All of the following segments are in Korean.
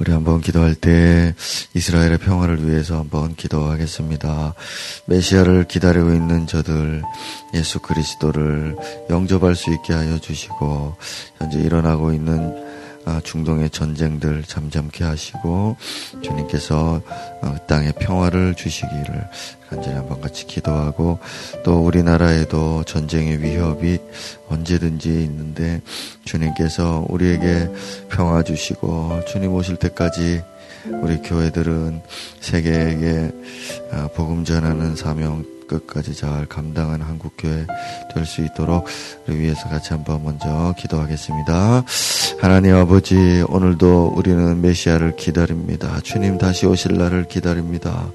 우리 한번 기도할 때 이스라엘의 평화를 위해서 한번 기도하겠습니다. 메시아를 기다리고 있는 저들 예수 그리스도를 영접할 수 있게 하여 주시고 현재 일어나고 있는 아, 중동의 전쟁들 잠잠케 하시고 주님께서 어, 땅에 평화를 주시기를 간절히 한번 같이 기도하고 또 우리나라에도 전쟁의 위협이 언제든지 있는데 주님께서 우리에게 평화 주시고 주님 오실 때까지 우리 교회들은 세계에게 아, 복음 전하는 사명 끝까지 잘 감당하는 한국교회 될 수 있도록 위해서 같이 한번 먼저 기도하겠습니다. 하나님 아버지, 오늘도 우리는 메시아를 기다립니다. 주님 다시 오실 날을 기다립니다.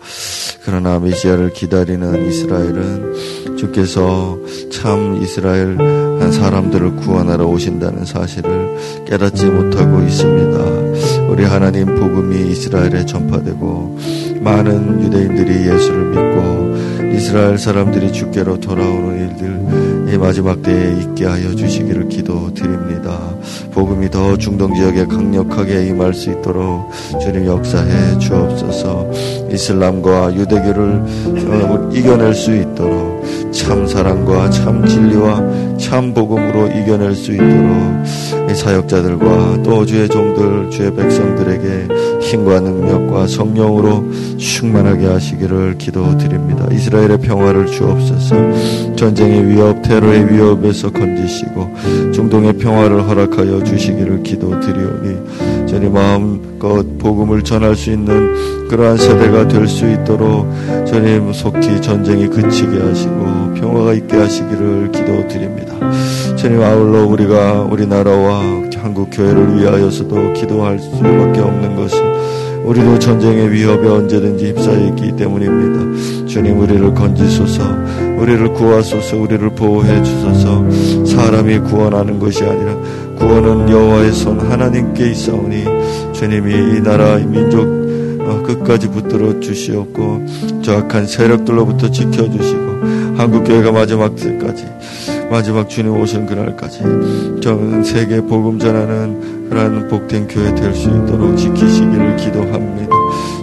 그러나 메시아를 기다리는 이스라엘은 주께서 참 이스라엘 한 사람들을 구원하러 오신다는 사실을 깨닫지 못하고 있습니다. 우리 하나님 복음이 이스라엘에 전파되고 많은 유대인들이 예수를 믿고 이스라엘 사람들이 주께로 돌아오는 일들 이 마지막 때에 있게 하여 주시기를 기도드립니다. 복음이 더 중동 지역에 강력하게 임할 수 있도록 주님 역사해 주옵소서. 이슬람과 유대교를 어, 이겨낼 수 있도록 참 사랑과 참 진리와 참 복음으로 이겨낼 수 있도록 사역자들과 또 주의 종들, 주의 백성들에게 힘과 능력과 성령으로 충만하게 하시기를 기도드립니다. 이스라엘의 평화를 주옵소서. 전쟁의 위협, 테러의 위협에서 건지시고 중동의 평화를 허락하여 주시기를 기도드리오니 저희 마음껏 복음을 전할 수 있는 그러한 세대가 될 수 있도록 주님 속히 전쟁이 그치게 하시고 평화가 있게 하시기를 기도드립니다. 주님 아울러 우리가 우리나라와 한국 교회를 위하여서도 기도할 수밖에 없는 것은 우리도 전쟁의 위협에 언제든지 휩싸여 있기 때문입니다. 주님 우리를 건지소서, 우리를 구하소서, 우리를 보호해 주소서. 사람이 구원하는 것이 아니라 구원은 여호와의 손 하나님께 있사오니 주님이 이 나라 이 민족 어, 끝까지 붙들어 주시옵고 저악한 세력들로부터 지켜 주시고 한국 교회가 마지막 때까지 마지막 주님 오신 그날까지 전 세계 복음 전하는 그러한 복된 교회 될 수 있도록 지키시기를 기도합니다.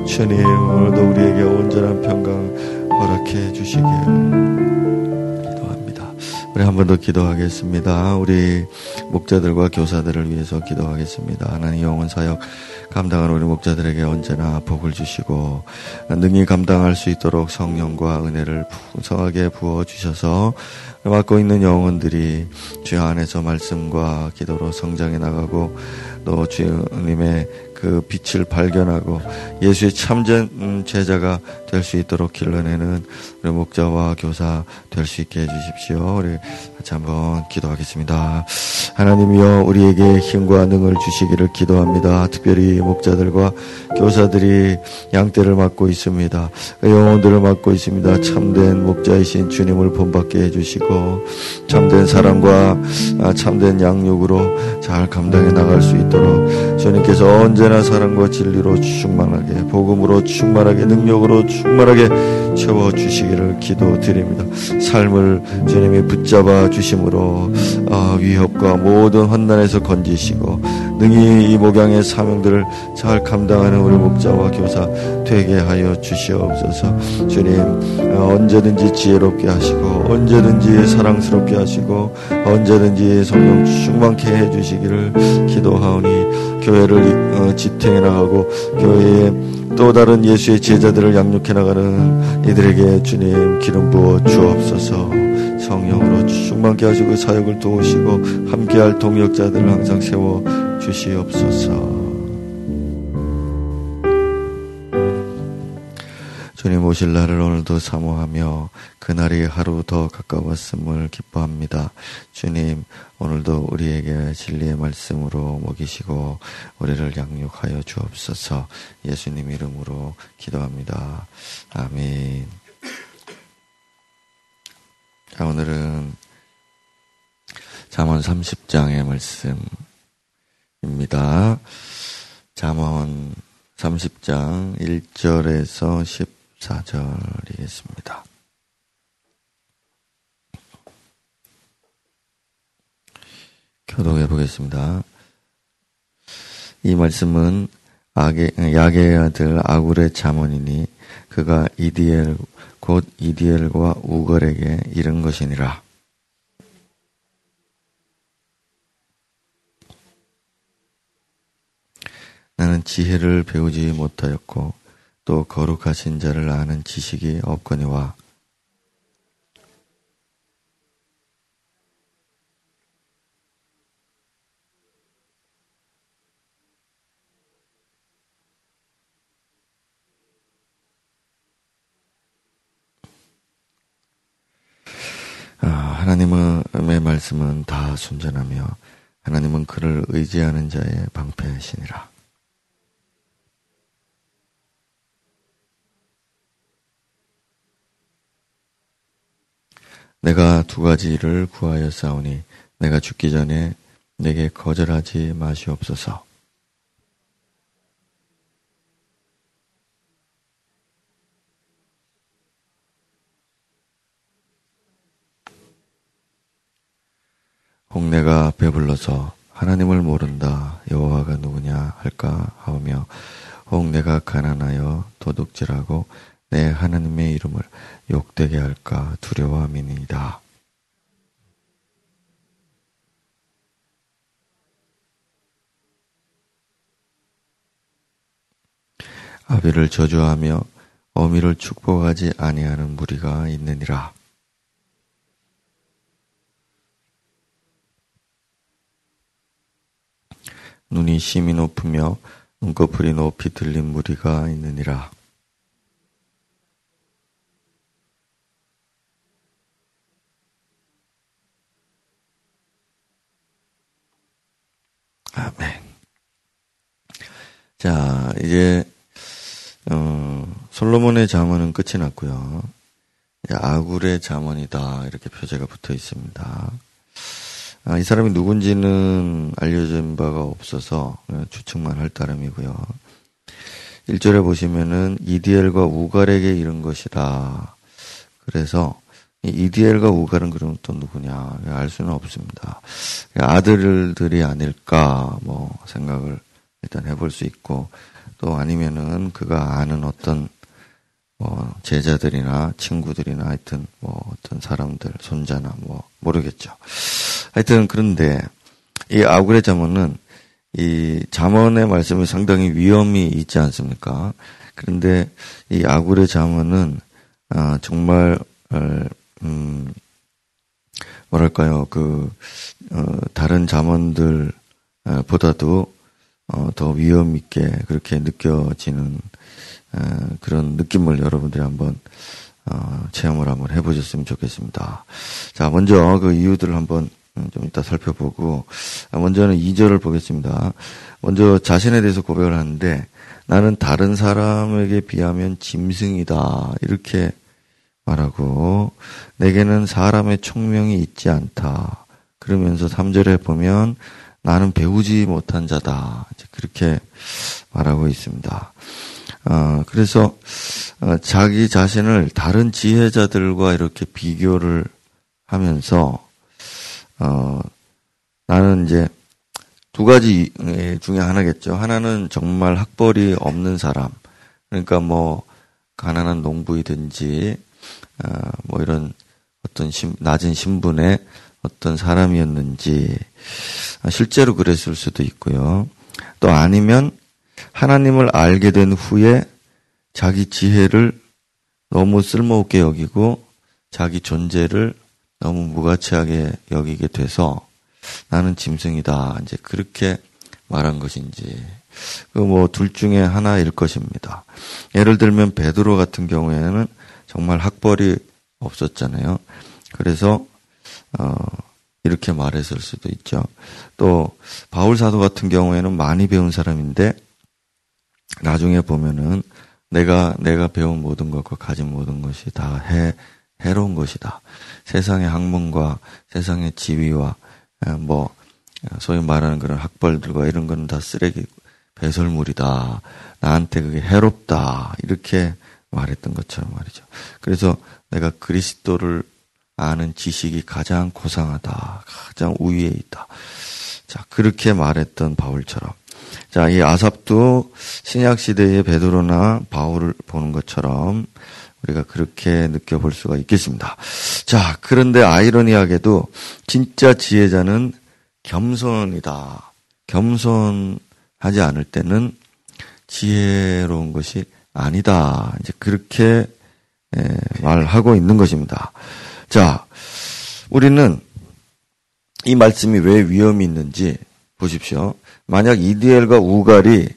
주님 오늘도 우리에게 온전한 평강 허락해 주시길 기도합니다. 우리 한 번 더 기도하겠습니다. 우리 목자들과 교사들을 위해서 기도하겠습니다. 하나님 영원 사역 감당하는 우리 목자들에게 언제나 복을 주시고 능히 감당할 수 있도록 성령과 은혜를 풍성하게 부어 주셔서 맡고 있는 영혼들이 주 안에서 말씀과 기도로 성장해 나가고 또 주님의 그 빛을 발견하고 예수의 참전 제자가 될 수 있도록 길러내는 우리 목자와 교사 될 수 있게 해주십시오. 우리 같이 한번 기도하겠습니다. 하나님이여 우리에게 힘과 능을 주시기를 기도합니다. 특별히 목자들과 교사들이 양떼를 맡고 있습니다. 영혼들을 맡고 있습니다. 참된 목자이신 주님을 본받게 해주시고 참된 사랑과 참된 양육으로 잘 감당해 나갈 수 있도록 주님께서 언제나 사랑과 진리로 충만하게 복음으로 충만하게 능력으로 충만하게 채워 주시기를 기도드립니다. 삶을 주님이 붙잡아 주심으로 어, 위협과 모든 환난에서 건지시고 능히 이 목양의 사명들을 잘 감당하는 우리 목자와 교사 되게 하여 주시옵소서. 주님 어, 언제든지 지혜롭게 하시고 언제든지 사랑스럽게 하시고 언제든지 성령 충만케 해 주시기를 기도하오니 교회를 어, 지탱해 나가고 교회에 또 다른 예수의 제자들을 양육해 나가는 이들에게 주님 기름 부어 주옵소서 성령으로 충만케 하시고 사역을 도우시고 함께할 동역자들을 항상 세워 주시옵소서. 주님 오실 날을 오늘도 사모하며 그날이 하루 더 가까웠음을 기뻐합니다. 주님, 오늘도 우리에게 진리의 말씀으로 먹이시고 우리를 양육하여 주옵소서 예수님 이름으로 기도합니다. 아멘. 자, 오늘은 잠언 30장의 말씀입니다. 잠언 30장 1절에서 14절이겠습니다. 교독해 보겠습니다. 이 말씀은 악의, 야게의 아들 아굴의 자문이니 그가 이디엘 곧 이디엘과 우걸에게 이른 것이니라. 나는 지혜를 배우지 못하였고 또 거룩하신 자를 아는 지식이 없거니와 아, 하나님의 말씀은 다 순전하며 하나님은 그를 의지하는 자의 방패시니라. 내가 두 가지 를 구하여 싸우니 내가 죽기 전에 내게 거절하지 마시옵소서. 혹 내가 배불러서 하나님을 모른다 여호와가 누구냐 할까 하며 혹 내가 가난하여 도둑질하고 내 하나님의 이름을 욕되게 할까 두려워함이니이다. 아비를 저주하며 어미를 축복하지 아니하는 무리가 있느니라. 눈이 심히 높으며 눈꺼풀이 높이 들린 무리가 있느니라. 아멘. 자, 이제, 어, 솔로몬의 자문은 끝이 났고요. 아굴의 자문이다. 이렇게 표제가 붙어 있습니다. 아, 이 사람이 누군지는 알려진 바가 없어서 추측만 할 따름이고요. 1절에 보시면은 이디엘과 우갈에게 이른 것이다. 그래서 이디엘과 우갈은 그러면 또 누구냐 알 수는 없습니다. 아들들이 아닐까 뭐 생각을 일단 해볼 수 있고 또 아니면은 그가 아는 어떤 뭐 제자들이나 친구들이나 하여튼 뭐 어떤 사람들 손자나 뭐 모르겠죠. 하여튼 그런데 이 아굴의 자문은 이 자문의 말씀이 상당히 위험이 있지 않습니까? 그런데 이 아굴의 자문은 아, 정말 음, 뭐랄까요, 그, 어, 다른 자문들보다도 어, 더 위험 있게 그렇게 느껴지는 어, 그런 느낌을 여러분들이 한번 어, 체험을 한번 해보셨으면 좋겠습니다. 자, 먼저 그 이유들을 한번 좀 이따 살펴보고, 먼저는 2절을 보겠습니다. 먼저 자신에 대해서 고백을 하는데, 나는 다른 사람에게 비하면 짐승이다. 이렇게 말하고 내게는 사람의 총명이 있지 않다. 그러면서 3절에 보면 나는 배우지 못한 자다. 그렇게 말하고 있습니다. 어, 그래서 어, 자기 자신을 다른 지혜자들과 이렇게 비교를 하면서 어, 나는 이제 두 가지 중에 하나겠죠. 하나는 정말 학벌이 없는 사람. 그러니까 뭐 가난한 농부이든지 어, 뭐 이런 어떤 신, 낮은 신분의 어떤 사람이었는지 아, 실제로 그랬을 수도 있고요. 또 아니면 하나님을 알게 된 후에 자기 지혜를 너무 쓸모없게 여기고 자기 존재를 너무 무가치하게 여기게 돼서 나는 짐승이다. 이제 그렇게 말한 것인지 그 뭐 둘 중에 하나일 것입니다. 예를 들면 베드로 같은 경우에는 정말 학벌이 없었잖아요. 그래서 어, 이렇게 말했을 수도 있죠. 또 바울 사도 같은 경우에는 많이 배운 사람인데 나중에 보면은 내가 내가 배운 모든 것과 가진 모든 것이 다 해, 해로운 것이다. 세상의 학문과 세상의 지위와 뭐 소위 말하는 그런 학벌들과 이런 거는 다 쓰레기 배설물이다. 나한테 그게 해롭다. 이렇게 말했던 것처럼 말이죠. 그래서 내가 그리스도를 아는 지식이 가장 고상하다. 가장 우위에 있다. 자, 그렇게 말했던 바울처럼. 자, 이 아삽도 신약 시대의 베드로나 바울을 보는 것처럼 우리가 그렇게 느껴볼 수가 있겠습니다. 자, 그런데 아이러니하게도 진짜 지혜자는 겸손이다. 겸손하지 않을 때는 지혜로운 것이 아니다. 이제 그렇게 말하고 있는 것입니다. 자, 우리는 이 말씀이 왜 위험이 있는지 보십시오. 만약 이디엘과 우갈이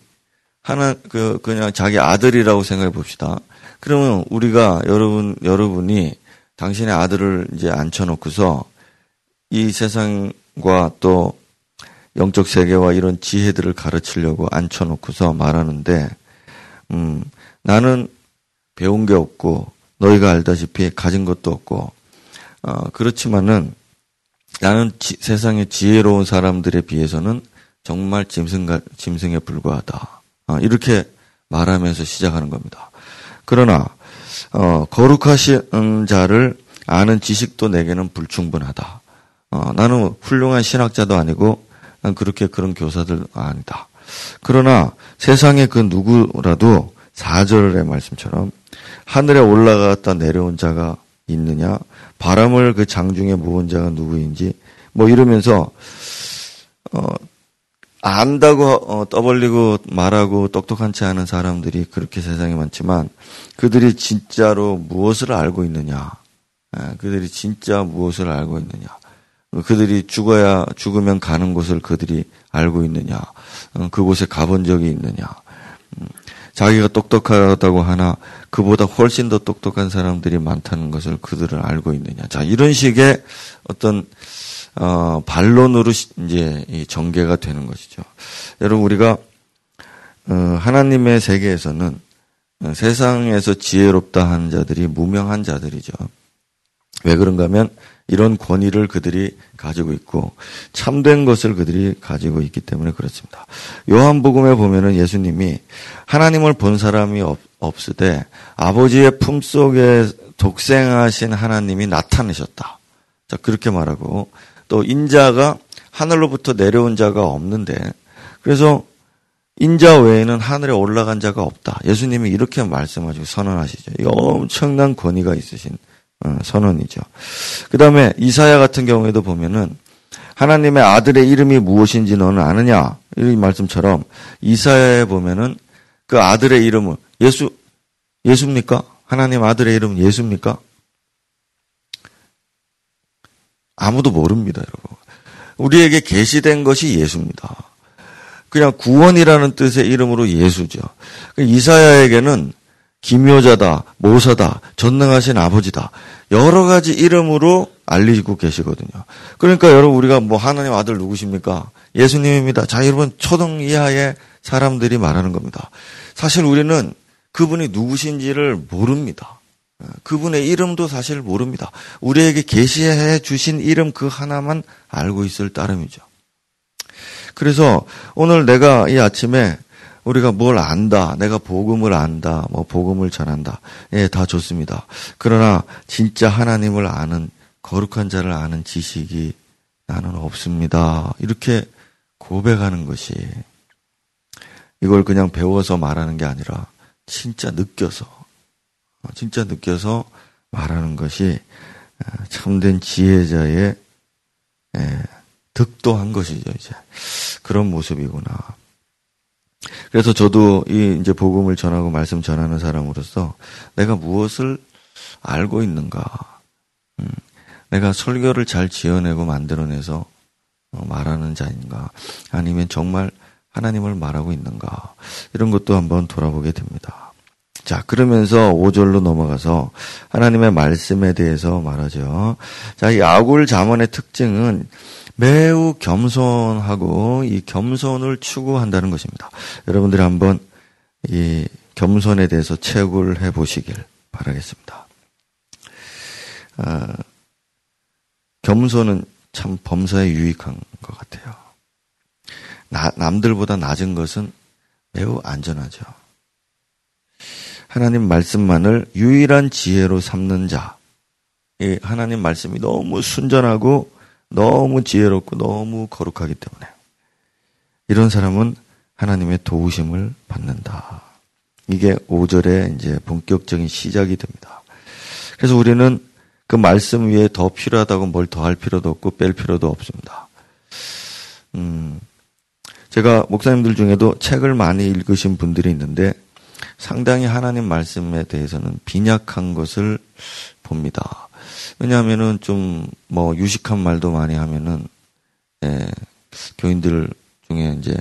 하나 그 그냥 자기 아들이라고 생각해 봅시다. 그러면 우리가 여러분 여러분이 당신의 아들을 이제 앉혀놓고서 이 세상과 또 영적 세계와 이런 지혜들을 가르치려고 앉혀놓고서 말하는데, 음, 나는 배운 게 없고, 너희가 알다시피 가진 것도 없고, 어, 그렇지만은 나는 지, 세상의 지혜로운 사람들에 비해서는 정말 짐승, 짐승에 불과하다. 어, 이렇게 말하면서 시작하는 겁니다. 그러나, 어, 거룩하신 자를 아는 지식도 내게는 불충분하다. 어, 나는 훌륭한 신학자도 아니고 난 그렇게 그런 교사들 아니다. 그러나 세상에 그 누구라도 4절의 말씀처럼 하늘에 올라갔다 내려온 자가 있느냐 바람을 그 장중에 모은 자가 누구인지 뭐 이러면서 어 안다고 어, 떠벌리고 말하고 똑똑한 체 하는 사람들이 그렇게 세상에 많지만 그들이 진짜로 무엇을 알고 있느냐 예, 그들이 진짜 무엇을 알고 있느냐 그들이 죽어야 죽으면 가는 곳을 그들이 알고 있느냐? 어, 그곳에 가본 적이 있느냐? 음, 자기가 똑똑하다고 하나 그보다 훨씬 더 똑똑한 사람들이 많다는 것을 그들은 알고 있느냐? 자 이런 식의 어떤 어, 반론으로 이제 전개가 되는 것이죠. 여러분 우리가 어, 하나님의 세계에서는 어, 세상에서 지혜롭다 하는 자들이 무명한 자들이죠. 왜 그런가 하면 이런 권위를 그들이 가지고 있고 참된 것을 그들이 가지고 있기 때문에 그렇습니다. 요한복음에 보면은 예수님이 하나님을 본 사람이 없, 없으되 아버지의 품 속에 독생하신 하나님이 나타내셨다. 자, 그렇게 말하고 또 인자가 하늘로부터 내려온 자가 없는데 그래서 인자 외에는 하늘에 올라간 자가 없다. 예수님이 이렇게 말씀하시고 선언하시죠. 이 엄청난 권위가 있으신 어, 선언이죠. 그 다음에 이사야 같은 경우에도 보면은 하나님의 아들의 이름이 무엇인지 너는 아느냐? 이 말씀처럼 이사야에 보면은 그 아들의 이름은 예수, 예수입니까? 하나님 아들의 이름은 예수입니까? 아무도 모릅니다, 여러분. 우리에게 계시된 것이 예수입니다. 그냥 구원이라는 뜻의 이름으로 예수죠. 그 이사야에게는 기묘자다, 모사다, 전능하신 아버지다. 여러 가지 이름으로 알리고 계시거든요. 그러니까 여러분 우리가 뭐 하나님 아들 누구십니까? 예수님입니다. 자, 여러분 초등 이하의 사람들이 말하는 겁니다. 사실 우리는 그분이 누구신지를 모릅니다. 그분의 이름도 사실 모릅니다. 우리에게 계시해 주신 이름 그 하나만 알고 있을 따름이죠. 그래서 오늘 내가 이 아침에 우리가 뭘 안다, 내가 복음을 안다, 뭐 복음을 전한다, 예, 다 좋습니다. 그러나 진짜 하나님을 아는 거룩한 자를 아는 지식이 나는 없습니다. 이렇게 고백하는 것이 이걸 그냥 배워서 말하는 게 아니라 진짜 느껴서 진짜 느껴서 말하는 것이 아, 참된 지혜자의 예, 득도한 것이죠 이제 그런 모습이구나. 그래서 저도 이 이제 복음을 전하고 말씀 전하는 사람으로서 내가 무엇을 알고 있는가, 음, 내가 설교를 잘 지어내고 만들어내서 어, 말하는 자인가, 아니면 정말 하나님을 말하고 있는가, 이런 것도 한번 돌아보게 됩니다. 자, 그러면서 5절로 넘어가서 하나님의 말씀에 대해서 말하죠. 자, 이 아굴 자문의 특징은 매우 겸손하고 이 겸손을 추구한다는 것입니다. 여러분들이 한번 이 겸손에 대해서 채굴 해 보시길 바라겠습니다. 아, 겸손은 참 범사에 유익한 것 같아요. 나, 남들보다 낮은 것은 매우 안전하죠. 하나님 말씀만을 유일한 지혜로 삼는 자. 이 하나님 말씀이 너무 순전하고 너무 지혜롭고 너무 거룩하기 때문에 이런 사람은 하나님의 도우심을 받는다. 이게 5절의 이제 본격적인 시작이 됩니다. 그래서 우리는 그 말씀 위에 더 필요하다고 뭘 더 할 필요도 없고 뺄 필요도 없습니다. 음, 제가 목사님들 중에도 책을 많이 읽으신 분들이 있는데 상당히 하나님 말씀에 대해서는 빈약한 것을 봅니다. 왜냐하면은 좀 뭐 유식한 말도 많이 하면은 예, 교인들 중에 이제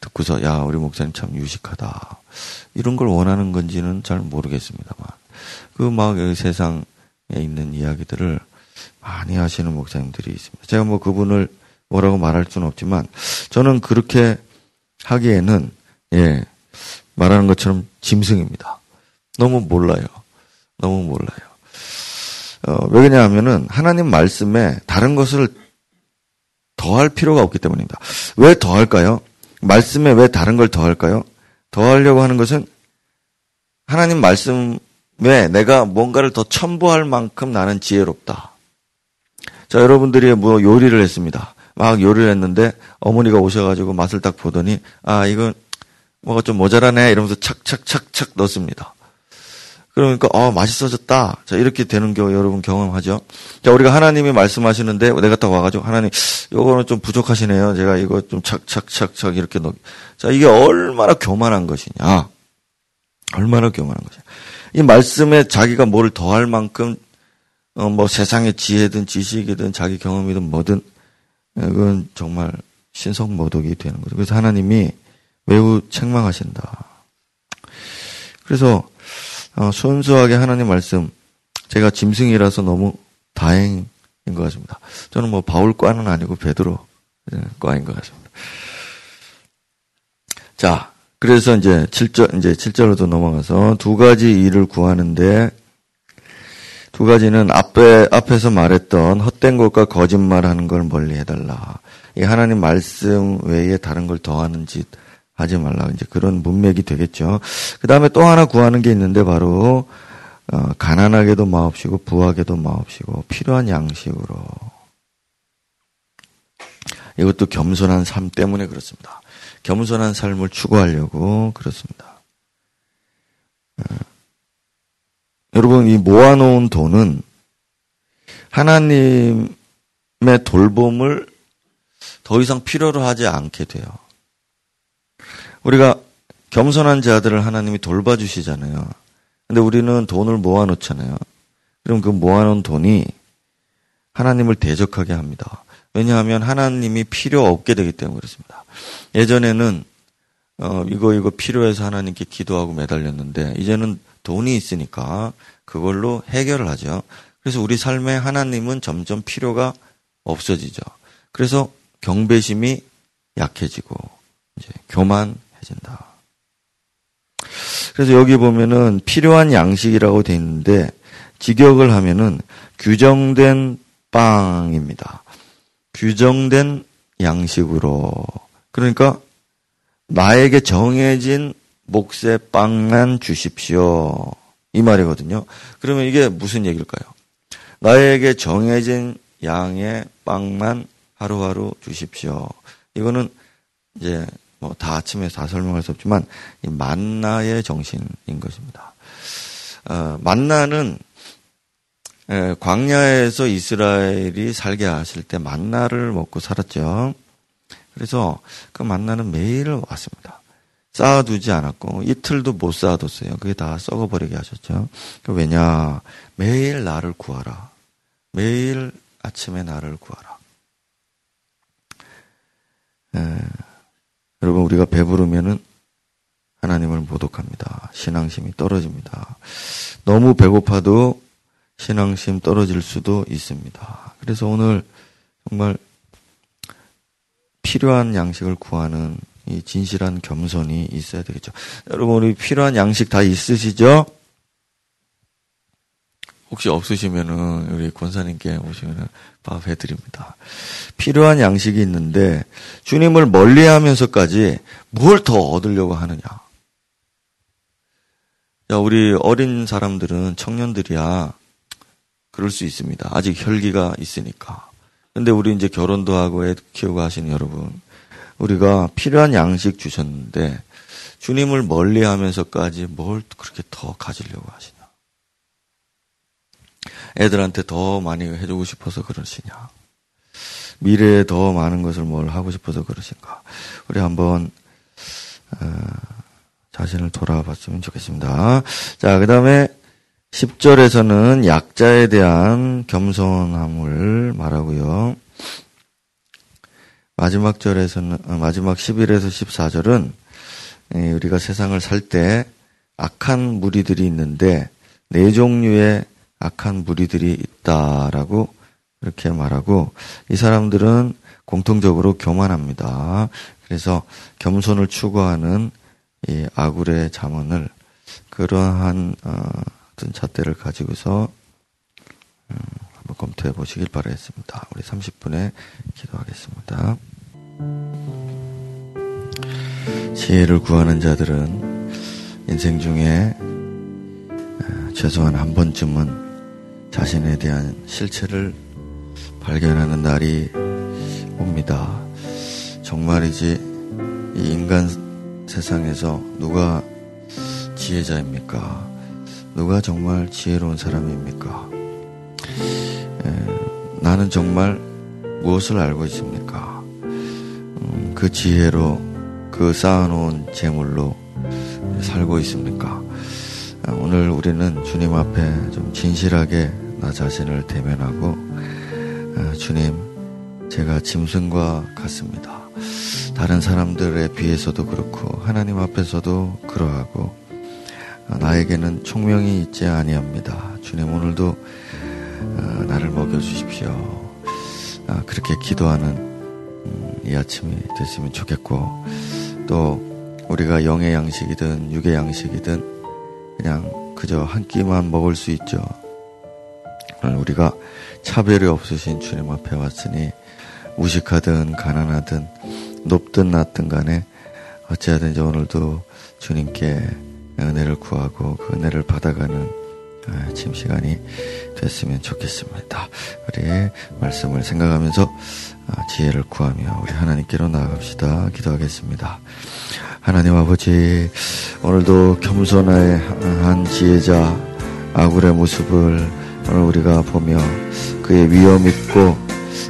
듣고서 야 우리 목사님 참 유식하다 이런 걸 원하는 건지는 잘 모르겠습니다만 그 막 세상에 있는 이야기들을 많이 하시는 목사님들이 있습니다. 제가 뭐 그분을 뭐라고 말할 수는 없지만 저는 그렇게 하기에는 예 말하는 것처럼 짐승입니다. 너무 몰라요. 너무 몰라요. 어, 왜 그러냐면은 하나님 말씀에 다른 것을 더할 필요가 없기 때문입니다. 왜 더할까요? 말씀에 왜 다른 걸 더할까요? 더하려고 하는 것은 하나님 말씀에 내가 뭔가를 더 첨부할 만큼 나는 지혜롭다. 자, 여러분들이 뭐 요리를 했습니다. 막 요리를 했는데 어머니가 오셔가지고 맛을 딱 보더니 아 이건 뭐가 좀 모자라네 이러면서 착착착착 넣습니다. 그러니까 어 맛있어졌다. 자 이렇게 되는 경우 여러분 경험하죠. 자 우리가 하나님이 말씀하시는데 내가 딱 와가지고 하나님 요거는 좀 부족하시네요. 제가 이거 좀 착착착착 이렇게 넣. 자 이게 얼마나 교만한 것이냐. 얼마나 교만한 것이냐. 이 말씀에 자기가 뭘 더할 만큼 어, 뭐 세상의 지혜든 지식이든 자기 경험이든 뭐든 그건 정말 신성모독이 되는 거죠. 그래서 하나님이 매우 책망하신다. 그래서 어, 순수하게 하나님 말씀 제가 짐승이라서 너무 다행인 것 같습니다. 저는 뭐 바울 과는 아니고 베드로 예, 과인 것 같습니다. 자, 그래서 이제 7절 이제 7절로도 넘어가서 두 가지 일을 구하는데 두 가지는 앞에, 앞에서 말했던 헛된 것과 거짓말하는 걸 멀리 해달라. 이 하나님 말씀 외에 다른 걸 더하는 짓 하지 말라. 이제 그런 문맥이 되겠죠. 그 다음에 또 하나 구하는 게 있는데 바로, 어, 가난하게도 마옵시고 부하게도 마옵시고 필요한 양식으로. 이것도 겸손한 삶 때문에 그렇습니다. 겸손한 삶을 추구하려고 그렇습니다. 어, 여러분, 이 모아놓은 돈은 하나님의 돌봄을 더 이상 필요로 하지 않게 돼요. 우리가 겸손한 자들을 하나님이 돌봐주시잖아요. 근데 우리는 돈을 모아놓잖아요. 그럼 그 모아놓은 돈이 하나님을 대적하게 합니다. 왜냐하면 하나님이 필요 없게 되기 때문에 그렇습니다. 예전에는 어, 이거 이거 필요해서 하나님께 기도하고 매달렸는데 이제는 돈이 있으니까 그걸로 해결을 하죠. 그래서 우리 삶에 하나님은 점점 필요가 없어지죠. 그래서 경배심이 약해지고 이제 교만 해진다. 그래서 여기 보면은 필요한 양식이라고 돼 있는데 직역을 하면은 규정된 빵입니다. 규정된 양식으로 그러니까 나에게 정해진 몫의 빵만 주십시오. 이 말이거든요. 그러면 이게 무슨 얘기일까요? 나에게 정해진 양의 빵만 하루하루 주십시오. 이거는 이제 뭐 다 아침에 다 설명할 수 없지만 이 만나의 정신인 것입니다. 어, 만나는 에, 광야에서 이스라엘이 살게 하실 때 만나를 먹고 살았죠. 그래서 그 만나는 매일 왔습니다. 쌓아두지 않았고 이틀도 못 쌓아뒀어요. 그게 다 썩어버리게 하셨죠. 그 왜냐 매일 나를 구하라. 매일 아침에 나를 구하라. 에, 여러분 우리가 배부르면은 하나님을 모독합니다. 신앙심이 떨어집니다. 너무 배고파도 신앙심 떨어질 수도 있습니다. 그래서 오늘 정말 필요한 양식을 구하는 이 진실한 겸손이 있어야 되겠죠. 여러분 우리 필요한 양식 다 있으시죠? 혹시 없으시면은 우리 권사님께 오시면은 밥 해드립니다. 필요한 양식이 있는데 주님을 멀리하면서까지 뭘 더 얻으려고 하느냐? 야 우리 어린 사람들은 청년들이야 그럴 수 있습니다. 아직 혈기가 있으니까. 근데 우리 이제 결혼도 하고 애 키우고 하시는 여러분 우리가 필요한 양식 주셨는데 주님을 멀리 하면서까지 뭘 그렇게 더 가지려고 하시냐. 애들한테 더 많이 해주고 싶어서 그러시냐. 미래에 더 많은 것을 뭘 하고 싶어서 그러신가. 우리 한번, 어, 자신을 돌아봤으면 좋겠습니다. 자, 그 다음에 10절에서는 약자에 대한 겸손함을 말하고요. 마지막 절에서는, 어, 마지막 11에서 14절은 우리가 세상을 살 때 악한 무리들이 있는데 네 종류의 악한 무리들이 있다라고 이렇게 말하고 이 사람들은 공통적으로 교만합니다. 그래서 겸손을 추구하는 이 아굴의 자문을 그러한 어, 어떤 잣대를 가지고서 음, 한번 검토해 보시길 바라겠습니다. 우리 30분에 기도하겠습니다. 지혜를 구하는 자들은 인생 중에 어, 최소한 한 번쯤은 자신에 대한 실체를 발견하는 날이 옵니다. 정말이지 이 인간 세상에서 누가 지혜자입니까? 누가 정말 지혜로운 사람입니까? 에, 나는 정말 무엇을 알고 있습니까? 음, 그 지혜로 그 쌓아놓은 재물로 살고 있습니까? 아, 오늘 우리는 주님 앞에 좀 진실하게 나 자신을 대면하고 아, 주님 제가 짐승과 같습니다. 다른 사람들에 비해서도 그렇고 하나님 앞에서도 그러하고 아, 나에게는 총명이 있지 아니합니다. 주님 오늘도 나를 먹여 주십시오. 그렇게 기도하는 음, 이 아침이 됐으면 좋겠고 또 우리가 영의 양식이든 육의 양식이든 그냥 그저 한 끼만 먹을 수 있죠. 우리가 차별이 없으신 주님 앞에 왔으니 무식하든 가난하든 높든 낮든 간에 어찌하든지 오늘도 주님께 은혜를 구하고 그 은혜를 받아가는 아침 시간이 됐으면 좋겠습니다. 우리의 말씀을 생각하면서 아, 지혜를 구하며 우리 하나님께로 나아갑시다. 기도하겠습니다. 하나님 아버지, 오늘도 겸손한 지혜자 아굴의 모습을 오늘 우리가 보며 그의 위험 있고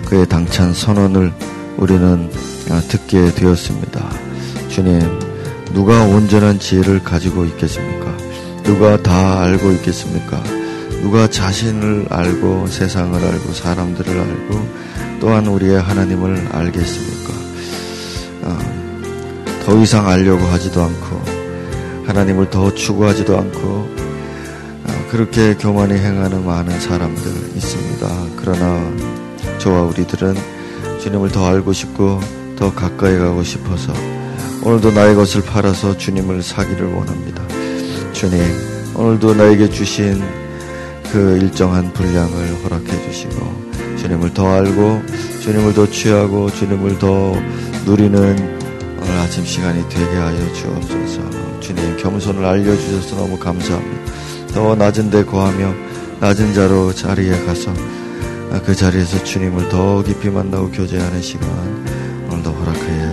그의 당찬 선언을 우리는 아, 듣게 되었습니다. 주님, 누가 온전한 지혜를 가지고 있겠습니까? 누가 다 알고 있겠습니까? 누가 자신을 알고 세상을 알고 사람들을 알고 또한 우리의 하나님을 알겠습니까? 어, 더 이상 알려고 하지도 않고 하나님을 더 추구하지도 않고 어, 그렇게 교만히 행하는 많은 사람들 있습니다. 그러나 저와 우리들은 주님을 더 알고 싶고 더 가까이 가고 싶어서 오늘도 나의 것을 팔아서 주님을 사기를 원합니다. 주님, 오늘도 나에게 주신 그 일정한 분량을 허락해 주시고 주님을 더 알고 주님을 더 취하고 주님을 더 누리는 오늘 아침 시간이 되게 하여 주옵소서. 주님 겸손을 알려주셔서 너무 감사합니다. 더 낮은 데 거하며 낮은 자로 자리에 가서 그 자리에서 주님을 더 깊이 만나고 교제하는 시간 오늘도 주옵소서.